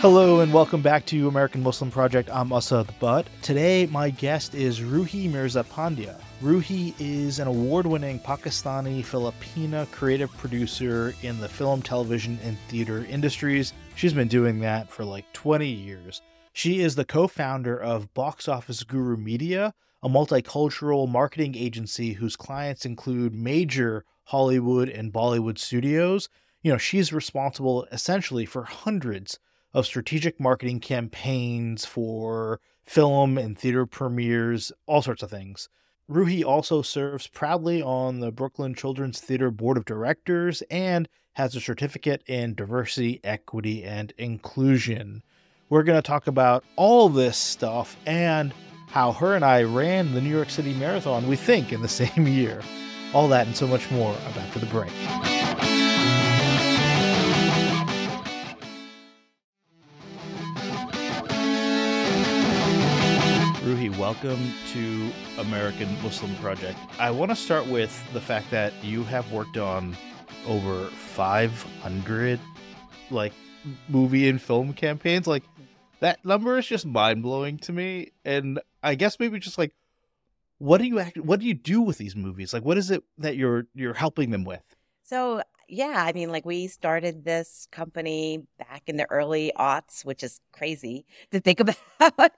Hello and welcome back to American Muslim Project. I'm Asad Butt. Today, my guest is Rohi Mirza Pandya. Rohi is an award winning Pakistani Filipina creative producer in the film, television, and theater industries. She's been doing that for like 20 years. She is the co founder of Box Office Guru Media, a multicultural marketing agency whose clients include major Hollywood and Bollywood studios. You know, she's responsible essentially for hundreds of strategic marketing campaigns for film and theater premieres, all sorts of things. Rohi also serves proudly on the Brooklyn Children's Theater Board of Directors and has a certificate in diversity, equity, and inclusion. We're going to talk about all this stuff and how her and I ran the New York City Marathon, we think, in the same year. All that and so much more after the break. Welcome to American Muslim Project. I want to start with the fact that you have worked on over 500 like movie and film campaigns. Like that number is just mind blowing to me. And I guess maybe just like, what do you act? What do you do with these movies? Like, what is it that you're you're helping them with? So yeah, I mean, like we started this company back in the early aughts, which is crazy to think about.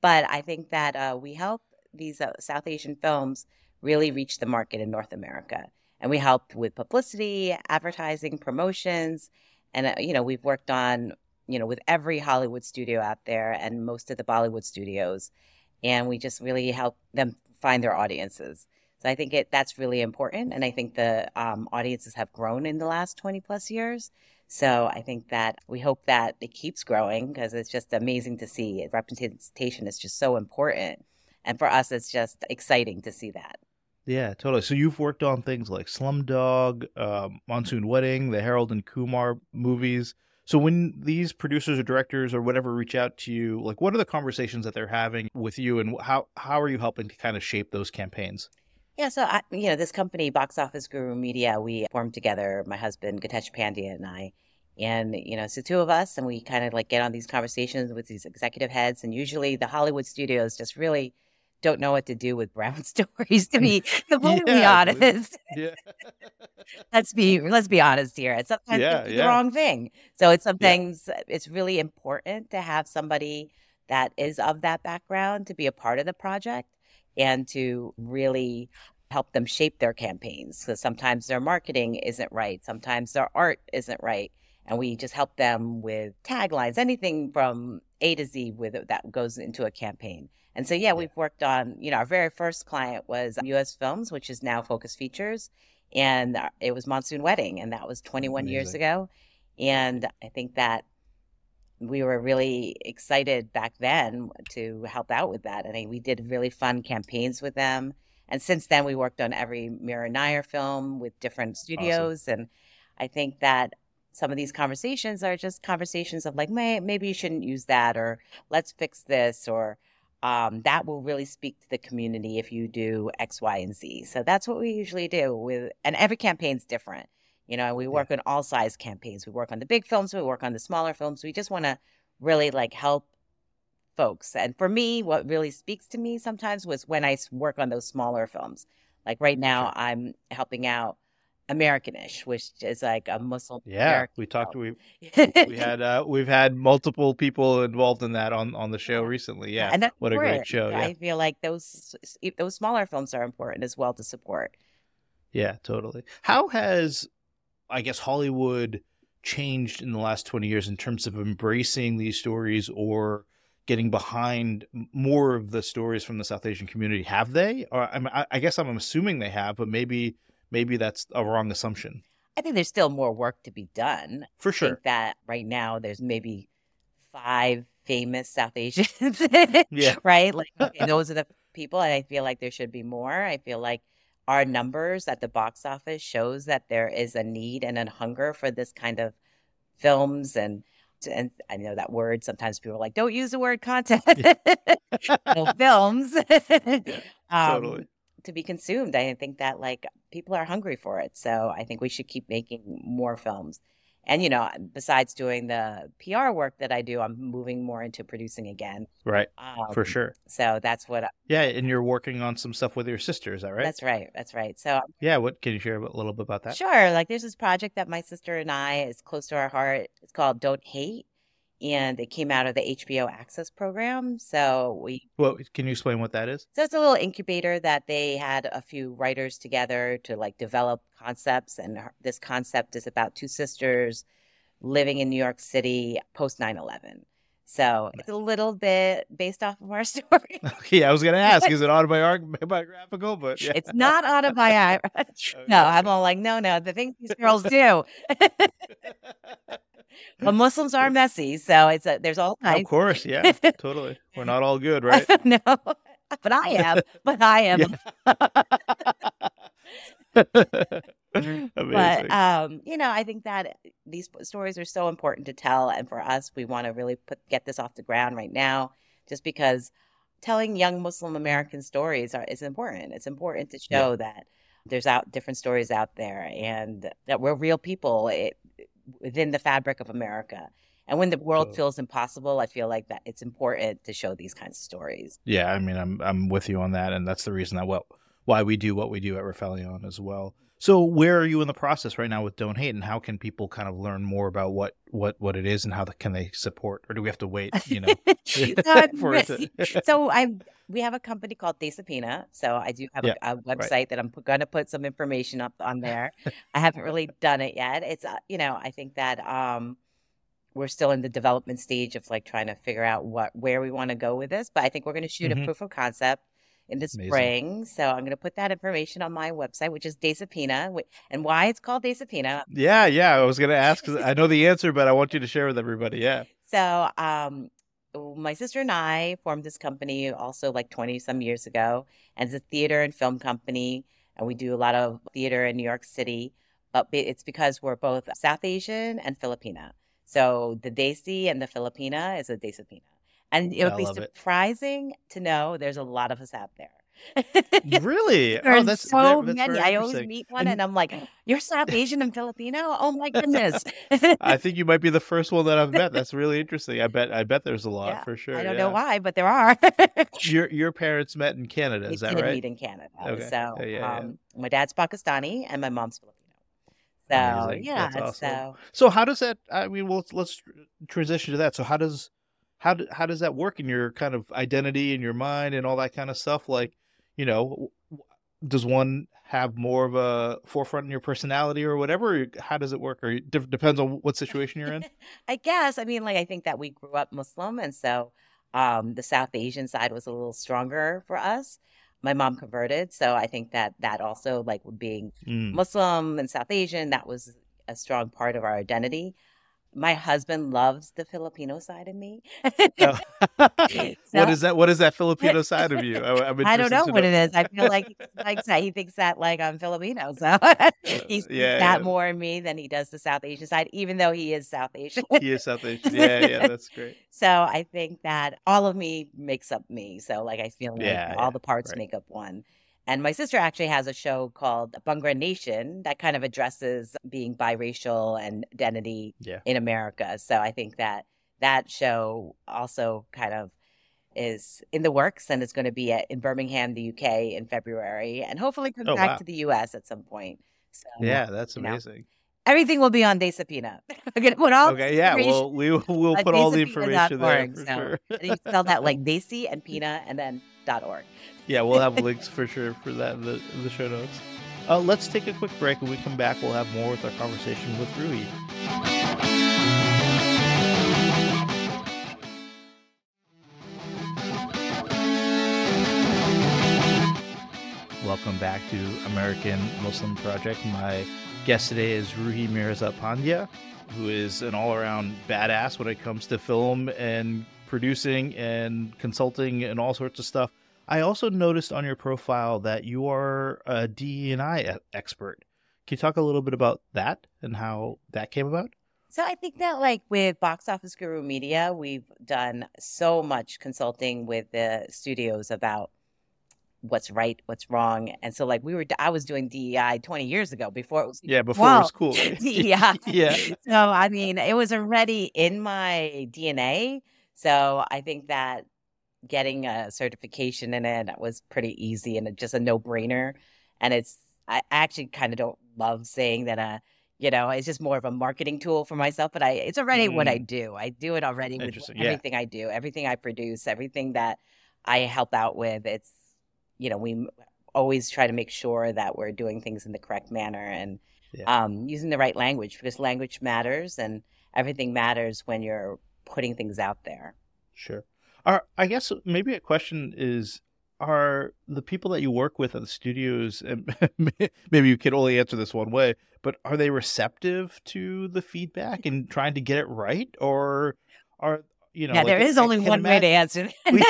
But I think that uh, we help these uh, South Asian films really reach the market in North America. And we help with publicity, advertising, promotions. And, uh, you know, we've worked on, you know, with every Hollywood studio out there and most of the Bollywood studios. And we just really help them find their audiences. So I think it that's really important. And I think the um, audiences have grown in the last 20 plus years. So I think that we hope that it keeps growing because it's just amazing to see. Representation is just so important. And for us, it's just exciting to see that. Yeah, totally. So you've worked on things like Slumdog, um, Monsoon Wedding, the Harold and Kumar movies. So when these producers or directors or whatever reach out to you, like what are the conversations that they're having with you, and how how are you helping to kind of shape those campaigns? Yeah, so I, you know, this company, Box Office Guru Media, we formed together, my husband Gitesh Pandya and I, and you know, it's the two of us, and we kind of like get on these conversations with these executive heads, and usually the Hollywood studios just really don't know what to do with brown stories. To be completely yeah, honest, yeah. let's be let's be honest here. And sometimes yeah, it's yeah. the wrong thing. So it's sometimes it's really important to have somebody that is of that background to be a part of the project and to really help them shape their campaigns. Because sometimes their marketing isn't right, sometimes their art isn't right. And we just help them with taglines, anything from A to Z with that goes into a campaign. And so, yeah, we've worked on, you know, our very first client was US Films, which is now Focus Features. And uh, it was Monsoon Wedding, and that was 21 Amazing. years ago. And I think that we were really excited back then to help out with that. And we did really fun campaigns with them. And since then, we worked on every Mira Nair film with different studios. Awesome. And I think that some of these conversations are just conversations of like, maybe you shouldn't use that, or let's fix this, or um, that will really speak to the community if you do X, Y, and Z. So that's what we usually do with, and every campaign's different. You know, we work yeah. on all size campaigns. We work on the big films, we work on the smaller films. We just want to really like help folks. And for me, what really speaks to me sometimes was when I work on those smaller films. Like right now, sure. I'm helping out Americanish, which is like a Muslim. Yeah, American we talked. We we had uh, we've had multiple people involved in that on on the show recently. Yeah, and what important. a great show. Yeah. I feel like those those smaller films are important as well to support. Yeah, totally. How has I guess Hollywood changed in the last 20 years in terms of embracing these stories or getting behind more of the stories from the South Asian community? Have they? Or I, I guess I'm assuming they have, but maybe maybe that's a wrong assumption. I think there's still more work to be done. For sure. I think that right now there's maybe five famous South Asians. yeah. Right? Like okay, those are the people and I feel like there should be more. I feel like our numbers at the box office shows that there is a need and a hunger for this kind of films and and I know that word sometimes people are like don't use the word content. No, films. Um, totally. to be consumed. I think that like people are hungry for it so I think we should keep making more films And, you know, besides doing the PR work that I do, I'm moving more into producing again. Right. Um, For sure. So that's what, I- Yeah, and you're working on some stuff with your sister, is that right? that's right. That's right. So, Yeah, what can you share a little bit about that? sure. Like there's this project that my sister and I is close to our heart. It's called Don't Hate. And it came out of the HBO Access program. So we Well, can you explain what that is? So it's a little incubator that they had a few writers together to like develop concepts. And this concept is about two sisters living in New York City post 9 11. So it's a little bit based off of our story. yeah, I was going to ask, is it autobiographical? But yeah. It's not autobiographical. No, I'm all like, no, no, the things these girls do. but Muslims are messy. So it's a, there's all kinds. of course, yeah, totally. We're not all good, right? no, but I am. But I am. Amazing. But um, you know, I think that these stories are so important to tell, and for us, we want to really put get this off the ground right now, just because telling young Muslim American stories are, is important. It's important to Yeah. show that there's out different stories out there, and that we're real people it, within the fabric of America. And when the world Totally. feels impossible, I feel like that it's important to show these kinds of stories. Yeah, I mean, I'm I'm with you on that, and that's the reason that well, why we do what we do at Rifelion as well. So, where are you in the process right now with Don't Hate, and how can people kind of learn more about what what what it is, and how the, can they support, or do we have to wait? You know, so, for it to- so I we have a company called Desipina. So I do have Yeah, a, a website that I'm going to put some information up on there. I haven't really done it yet. It's uh, you know I think that um we're still in the development stage of like trying to figure out what where we want to go with this. But I think we're going to shoot Mhm. a proof of concept in the Amazing. spring. So I'm going to put that information on my website, which is Desipina, and why it's called Desipina. yeah, yeah. I was going to ask I know the answer, but I want you to share with everybody. Yeah, So, um, my sister and I formed this company also like 20 some years ago, and it's a theater and film company. And we do a lot of theater in New York City, but it's because we're both South Asian and Filipina. So, the Desi and the Filipina is a Desipina. And it I would be love it. surprising to know there's a lot of us out there. really? There's oh, that's so that's many. I always meet one And- and I'm like, You're South Asian and Filipino? Oh my goodness. I think you might be the first one that I've met. That's really interesting. I bet I bet there's a lot Yeah, for sure. I don't yeah. know why, but there are. Your your parents met in Canada, We is that right? meet in Canada. Okay. So Yeah, yeah, yeah. um, my dad's Pakistani and my mom's Filipino. So Amazing. yeah, awesome. so So how does that? I mean, well, let's, let's transition to that. So how does how do, how does that work in your kind of identity and your mind and all that kind of stuff? Like, you know, does one have more of a forefront in your personality or whatever? How does it work? Or it depends on what situation you're in. I guess I mean like I think that we grew up Muslim and so um, the South Asian side was a little stronger for us. My mom converted, so I think that that also like being Mm. Muslim and South Asian that was a strong part of our identity. My husband loves the Filipino side of me. Oh. So- is that? What is that Filipino side of you? I, I don't interested know what it is. I feel like he likes that. He thinks that like I'm Filipino, so he sees yeah, that yeah. more in me than he does the South Asian side, even though he is South Asian. He is South Asian. Yeah, yeah, that's great. so I think that all of me makes up me. So like I feel like Yeah, all the parts right. make up one. And my sister actually has a show called Bhangra Nation that kind of addresses being biracial and identity Yeah. in America. So I think that that show also kind of is in the works and is going to be at, in Birmingham, the UK in February and hopefully come Oh, back wow. to the US at some point. So Yeah, that's you know, amazing. everything will be on Desipina. I'm going to put all Okay, yeah, well, we we'll uh, put all the information there for so- sure. and you spell that like Desi and Pina and then dot org. Yeah, we'll have links for sure for that in the, in the show notes. Uh, let's take a quick break. When we come back, we'll have more with our conversation with Rohi. Welcome back to American Muslim Project. My guest today is Rohi Mirza Pandya, who is an all around badass when it comes to film and producing and consulting and all sorts of stuff. I also noticed on your profile that you are a DE&I expert. Can you talk a little bit about that and how that came about? So I think that like with Box Office Guru Media, we've done so much consulting with the studios about what's right, what's wrong. And so like we were I was doing DEI 20 years ago before it was Yeah, before it was cool. yeah. yeah. So I mean, it was already in my DNA. So I think that getting a certification in it was pretty easy and just a no-brainer. And it's I actually kind of don't love saying that uh you know, it's just more of a marketing tool for myself, but I it's already what I Mm, do. I do it already with interesting. Yeah. everything I do, everything I produce, everything that I help out with. It's you know, we always try to make sure that we're doing things in the correct manner and Yeah. um, using the right language because language matters and everything matters when you're putting things out there. Sure. Are I guess maybe a question is are the people that you work with at the studios and maybe you could only answer this one way, but are they receptive to the feedback and trying to get it right? Or are you know yeah, like there is I only can one way to answer that. We-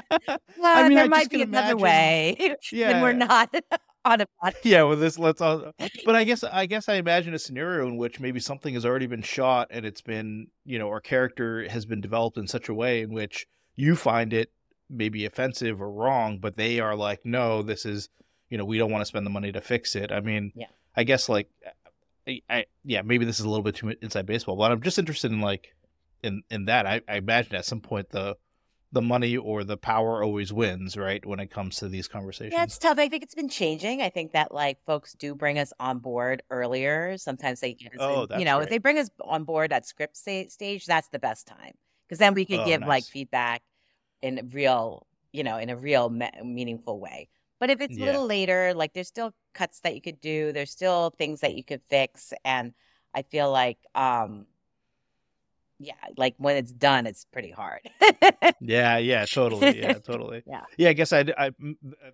well, I mean, there I might be another imagine way and we're not on a podcast. yeah well, this let's all but i guess i guess i imagine a scenario in which maybe something has already been shot and it's been you know our character has been developed in such a way in which you find it maybe offensive or wrong but they are like no this is you know we don't want to spend the money to fix it i mean Yeah. i guess like uh, I, I yeah maybe this is a little bit too inside baseball but i'm just interested in like in in that i, I imagine at some point the the money or the power always wins right when it comes to these conversations Yeah, it's tough. I think it's been changing. I think that like folks do bring us on board earlier. Sometimes they get us, oh in- that's you know, if they bring us on board at script sta- stage, that's the best time because then we could oh give like feedback in a real, you know, in a real me- meaningful way. But if it's a little later, like there's still cuts that you could do, there's still things that you could fix, and I feel like, um, yeah, like when it's done, it's pretty hard. Yeah, yeah, totally. Yeah, totally. yeah. Yeah, I guess I, I,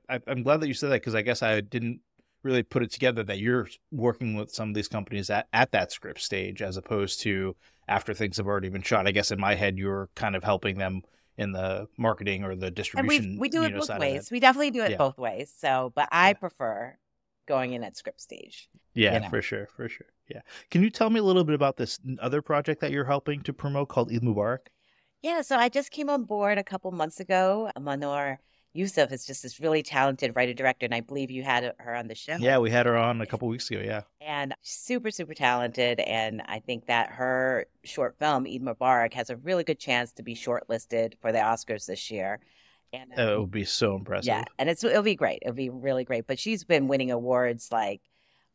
I I'm glad that you said that because I guess I didn't really put it together that you're working with some of these companies at, at that script stage as opposed to after things have already been shot. I guess in my head you're kind of helping them in the marketing or the And we distribution, we do it know, both side of it. ways. We definitely do it Yeah, both ways. So, but I yeah, prefer going in at script stage. yeah, You know. for sure, for sure. Yeah. Can you tell me a little bit about this other project that you're helping to promote called Eid Mubarak? Yeah, so I just came on board a couple months ago. Manor Yusuf is just this really talented writer director, and I believe you had her on the show. Yeah, we had her on a couple weeks ago. Yeah. And super, super talented. And I think that her short film, Eid Mubarak, has a really good chance to be shortlisted for the Oscars this year. Uh, It would be so impressive. yeah, and it's it'll be great. It'll be really great. But she's been winning awards like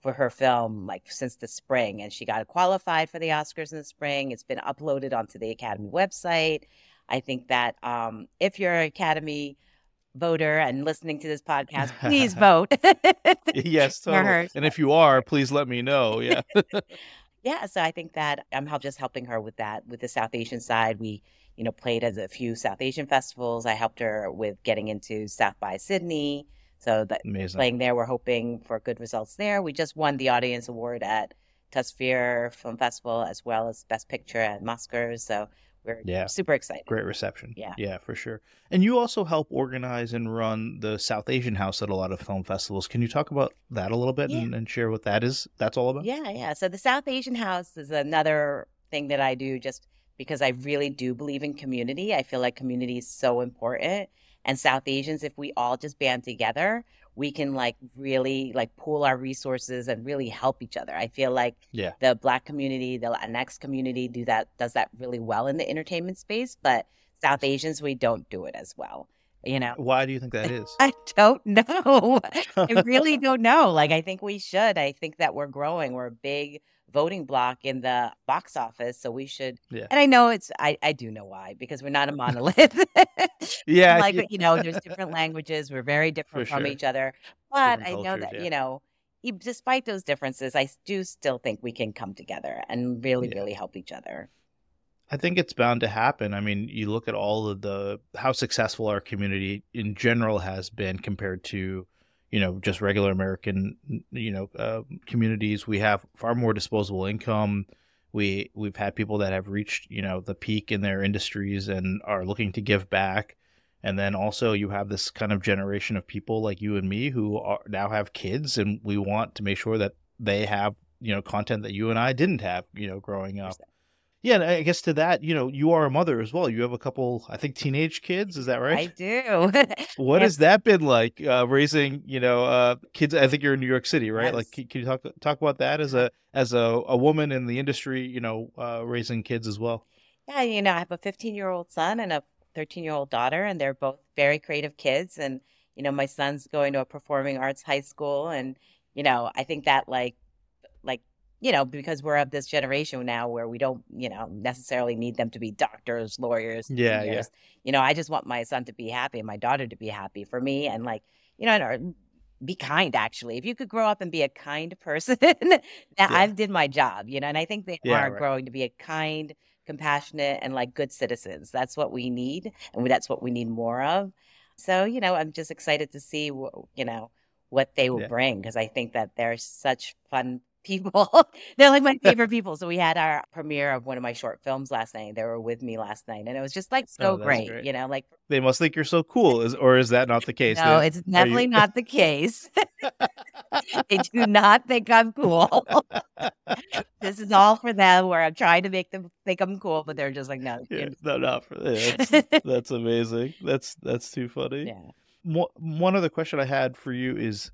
for her film like since the spring, and she got qualified for the Oscars in the spring. It's been uploaded onto the Academy website. I think that um, if you're an Academy voter and listening to this podcast, please vote yes, totally. her. And if you are, please let me know. Yeah. Yeah, so I think that I'm help, just helping her with that. With the South Asian side, we, you know, played at a few South Asian festivals. I helped her with getting into South by Sydney. So that Amazing. playing there, we're hoping for good results there. We just won the audience award at Tasveer Film Festival as well as Best Picture at Oscars. So we're Yeah. super excited. Great reception. Yeah. Yeah, for sure. And you also help organize and run the South Asian House at a lot of film festivals. Can you talk about that a little bit Yeah. and, and share what that is? That's all about? Yeah, yeah. So the South Asian House is another thing that I do just because I really do believe in community. I feel like community is so important. And South Asians, if we all just band together, we can like really like pool our resources and really help each other. I feel like Yeah. the black community, the Latinx community do that does that really well in the entertainment space, but South Asians we don't do it as well. You know. Why do you think that is? I don't know. I really don't know. Like, I think we should. I think that we're growing. We're a big voting block in the box office. So we should. Yeah. And I know it's, I, I do know why, because we're not a monolith. yeah. like, yeah, you know, there's different languages. We're very different For from sure. each other. But Different I know that, yeah. you know, despite those differences, I do still think we can come together and really, really help each other. I think it's bound to happen. I mean, you look at all of the how successful our community in general has been compared to, you know, just regular American, you know, uh, communities. We have far more disposable income. We we've had people that have reached, you know, the peak in their industries and are looking to give back. And then also you have this kind of generation of people like you and me who are, now have kids, and we want to make sure that they have, you know, content that you and I didn't have, you know, growing up. Yeah, and I guess to that, you know, you are a mother as well. You have a couple, I think, teenage kids. Is that right? I do. what has that been like uh, raising, you know, uh, kids? I think you're in New York City, right? Yes. Like, can, can you talk talk about that as a as a, a woman in the industry, you know, uh, raising kids as well? Yeah, you know, I have a 15 year old son and a 13 year old daughter, and they're both very creative kids. And, you know, my son's going to a performing arts high school. And, you know, I think that, like, like, you know, because we're of this generation now where we don't, you know, necessarily need them to be doctors, lawyers, Yeah, yeah. You know, I just want my son to be happy and my daughter to be happy for me. And, like, you know, and, or mm, be kind, actually. If you could grow up and be a kind person, that I've did my job, you know, and I think they Yeah, are right. growing to be a kind, compassionate and like good citizens. That's what we need, and that's what we need more of. So, you know, I'm just excited to see, you know, what they will Yeah. bring because I think that they're such fun people. they're like my favorite people. So we had our premiere of one of my short films last night. They were with me last night, and it was just like Oh, so that's great, great. you know, like They must think you're so cool, is or is that not the case? no, They- it's definitely not the case. they do not think I'm cool. this is all for them where I'm trying to make them think I'm cool, but they're just like, no. yeah, no, not for that's, that's amazing. That's that's too funny. yeah. One other question I had for you is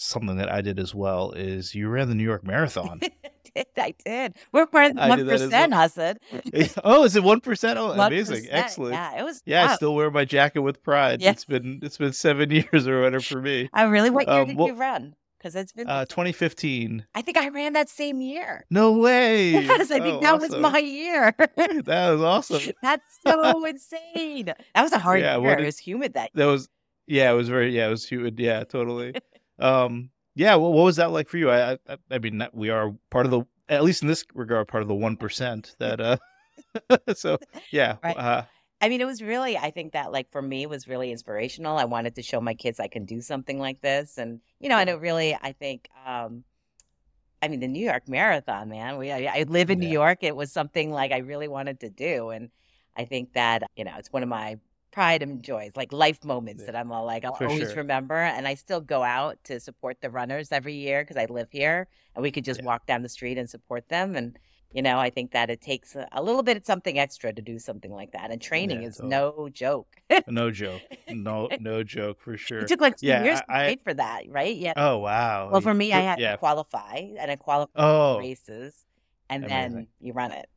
something that I did as well. Is you ran the New York Marathon? did. I did. We're part of the one did that as percent, Hassan. oh, is it one percent? Oh, 1%, amazing, excellent. Yeah, it was. Yeah, I still wear my jacket with pride. Yeah. It's been it's been seven years or whatever for me. I really. What year Um, did well- you run? Because it's been. Uh, 2015. I think I ran that same year. No way. Yes, I think Oh, that was my year. That was awesome. That's so insane. That was a hard Yeah, year. did- It was humid that That was yeah. It was very yeah. It was humid. Yeah, totally. Um. Yeah. Well, what was that like for you? I I, I mean, we are part of the at least in this regard part of the one percent that uh. so yeah. Right. Uh, I mean, it was really, I think that like for me was really inspirational. I wanted to show my kids I can do something like this. And, you know, and it really, I think, um, I mean, the New York Marathon, man, we, I, I live in New York. It was something like I really wanted to do. And I think that, you know, it's one of my pride and joys, like life moments Yeah. that I'm all like, I'll For always sure. remember. And I still go out to support the runners every year because I live here and we could just Yeah. walk down the street and support them. And, you know, I think that it takes a, a little bit of something extra to do something like that. And training Yeah, is totally. no joke. no joke. No no joke for sure. It took like two Yeah, years I- to wait for that, right? Yeah. Oh wow. well, for me, I had to qualify and I qualified Oh, races, and Amazing. then you run it.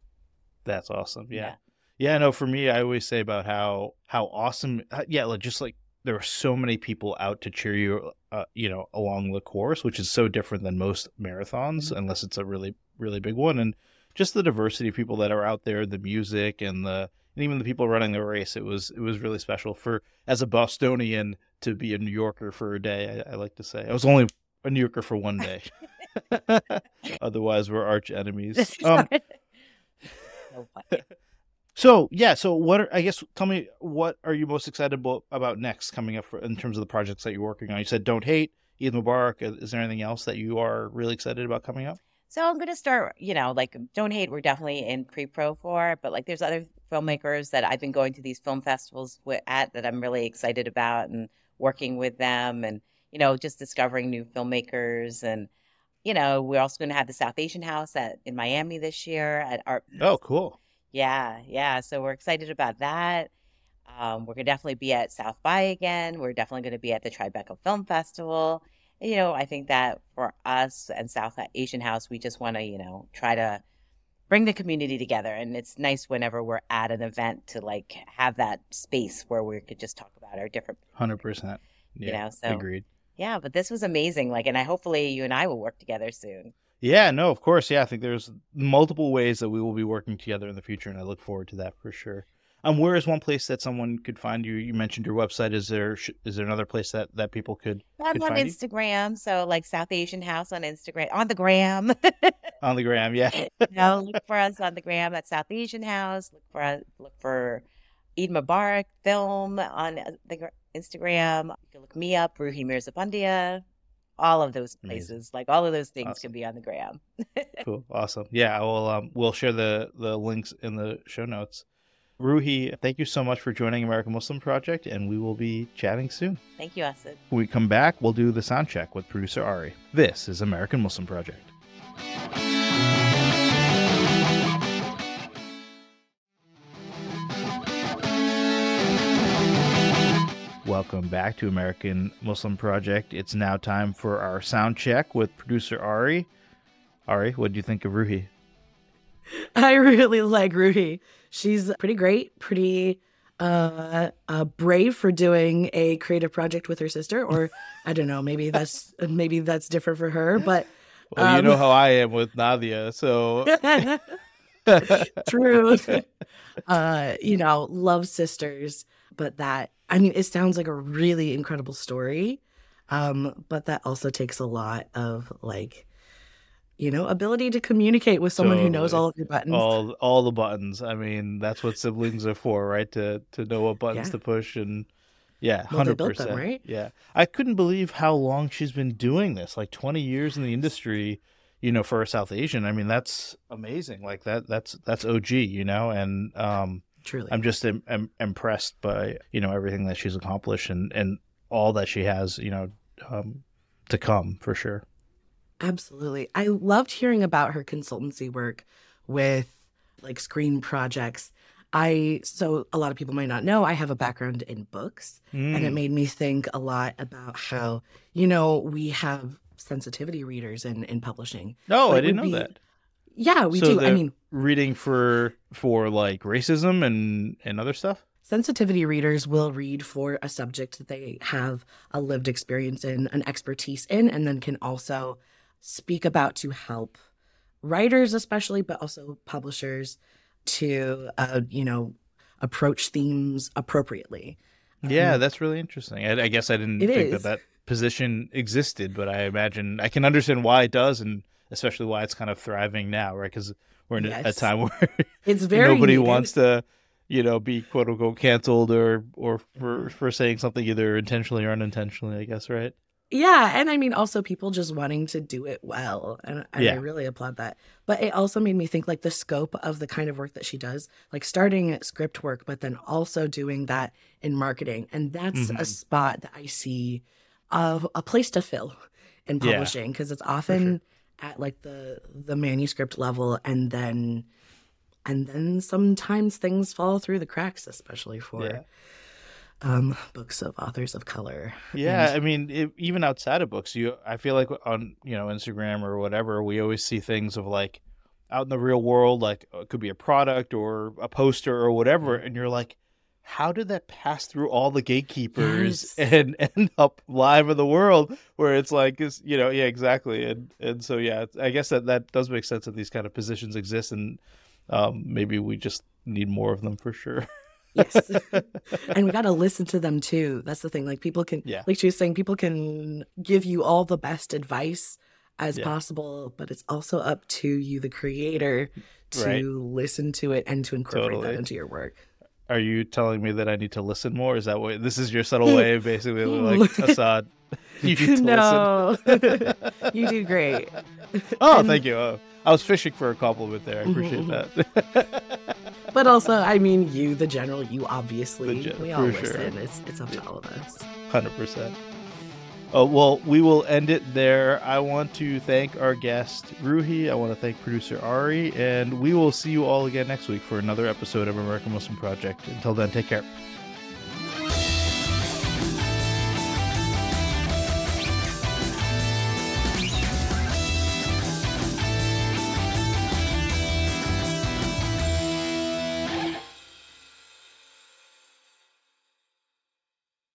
That's awesome. Yeah. Yeah, no, for me, I always say about how how awesome. uh, Yeah, like just like there are so many people out to cheer you, uh, you know, along the course, which is so different than most marathons, Mhm. unless it's a really really big one. And just the diversity of people that are out there, the music and the and even the people running the race. It was it was really special for as a Bostonian to be a New Yorker for a day. I, I like to say I was only a New Yorker for one day. Otherwise, we're arch enemies. Um, So yeah, so what are, I guess tell me what are you most excited about, about next coming up for, in terms of the projects that you're working on? You said don't hate Eid Mubarak. Is there anything else that you are really excited about coming up? So I'm gonna start, you know, like don't hate. We're definitely in pre-pro for, but like there's other filmmakers that I've been going to these film festivals with, at that I'm really excited about and working with them, and you know, just discovering new filmmakers, and you know, we're also gonna have the South Asian House at in Miami this year at Art. Oh, cool. Yeah, yeah. So we're excited about that. Um, we're gonna definitely be at South by again. We're definitely gonna be at the Tribeca Film Festival. You know, I think that for us and South Asian House, we just want to, you know, try to bring the community together. And it's nice whenever we're at an event to like have that space where we could just talk about our different, Hundred percent. you Yeah, know. So agreed. yeah, but this was amazing. Like, and I hopefully you and I will work together soon. Yeah, no, of course. Yeah, I think there's multiple ways that we will be working together in the future, and I look forward to that for sure. Um, where is one place that someone could find you? You mentioned your website. Is there sh- is there another place that that people could I'm Could on find you? Instagram, so like South Asian House on Instagram, on the gram. on the gram? Yeah, you know, look for us on the gram at South Asian House. Look for look for Eid Mubarak film on uh, the Instagram. You can look me up, Rohi Mirza Pandya. All of those Amazing. places, like all of those things, Awesome. can be on the gram. cool, awesome. Yeah, I will. Um, we'll share the the links in the show notes. Rohi, thank you so much for joining American Muslim Project, and we will be chatting soon. Thank you, Asad. When we come back, we'll do the sound check with producer Ari. This is American Muslim Project. Welcome back to American Muslim Project. It's now time for our sound check with producer Ari. Ari, what do you think of Rohi? I really like Rohi. She's pretty great, pretty uh, uh, brave for doing a creative project with her sister, or I don't know, maybe that's maybe that's different for her. But well, um, you know how I am with Nadia, so true. uh, you know, love sisters, but that I mean, it sounds like a really incredible story, um, but that also takes a lot of like you know, ability to communicate with someone totally. who knows all of your buttons. All all the buttons. I mean, that's what siblings are for, right? To to know what buttons yeah. to push and yeah, hundred well, percent. Right? Yeah, I couldn't believe how long she's been doing this. Like twenty years in the industry. You know, for a South Asian, I mean, that's amazing. Like that. That's that's OG. You know, and um, truly, I'm just Im- Im- impressed by you know everything that she's accomplished and and all that she has. You know, um, to come for sure. Absolutely. I loved hearing about her consultancy work with like screen projects. I so a lot of people might not know I have a background in books mm. and it mm. made me think a lot about how you know we have sensitivity readers in in publishing. No, I didn't know be, that. Yeah, we so do. I mean, reading for for like racism and and other stuff. Sensitivity readers will read for a subject that they have a lived experience in, an expertise in, and then can also speak about to help writers, especially, but also publishers to, uh, you know, approach themes appropriately. Yeah, um, that's really interesting. I, I, guess I didn't think is. that that position existed, but I imagine I can understand why it does, and especially why it's kind of thriving now, right? Because we're in yes. a time where it's very nobody needed. wants to, you know, be quote unquote canceled or or for for saying something either intentionally or unintentionally. I guess, right? Yeah, and I mean also people just wanting to do it well, and, and yeah. I really applaud that. But it also made me think like the scope of the kind of work that she does, like starting at script work, but then also doing that in marketing, and that's mm-hmm. a spot that I see of a place to fill in publishing because yeah, it's often sure. At like the the manuscript level, and then and then sometimes things fall through the cracks, especially for. Yeah um, books of authors of color. Yeah, and... I mean, it, even outside of books, you I feel like on you know Instagram or whatever, we always see things of like out in the real world, like uh, it could be a product or a poster or whatever, and you're like, how did that pass through all the gatekeepers yes. and end up live in the world? Where it's like, is you know, yeah, exactly, and and so yeah, I guess that that does make sense that these kind of positions exist, and um, maybe we just need more of them for sure. yes. and we got to listen to them too. That's the thing. Like people can, yeah. like she was saying, people can give you all the best advice as yeah. possible, but it's also up to you, the creator, to right. listen to it and to incorporate totally. that into your work. Are you telling me that I need to listen more? Is that what this is your subtle way of basically like Asad? You need to no. listen. you do great. Oh, and... thank you. Oh, I was fishing for a compliment there. I mm-hmm, appreciate mm-hmm. that but also, I mean, you, the general, you obviously, gen- we all listen. Sure. It's it's up to all of us. Hundred percent. Oh, well, we will end it there. I want to thank our guest, Rohi. I want to thank producer Ari. And we will see you all again next week for another episode of American Muslim Project. Until then, take care.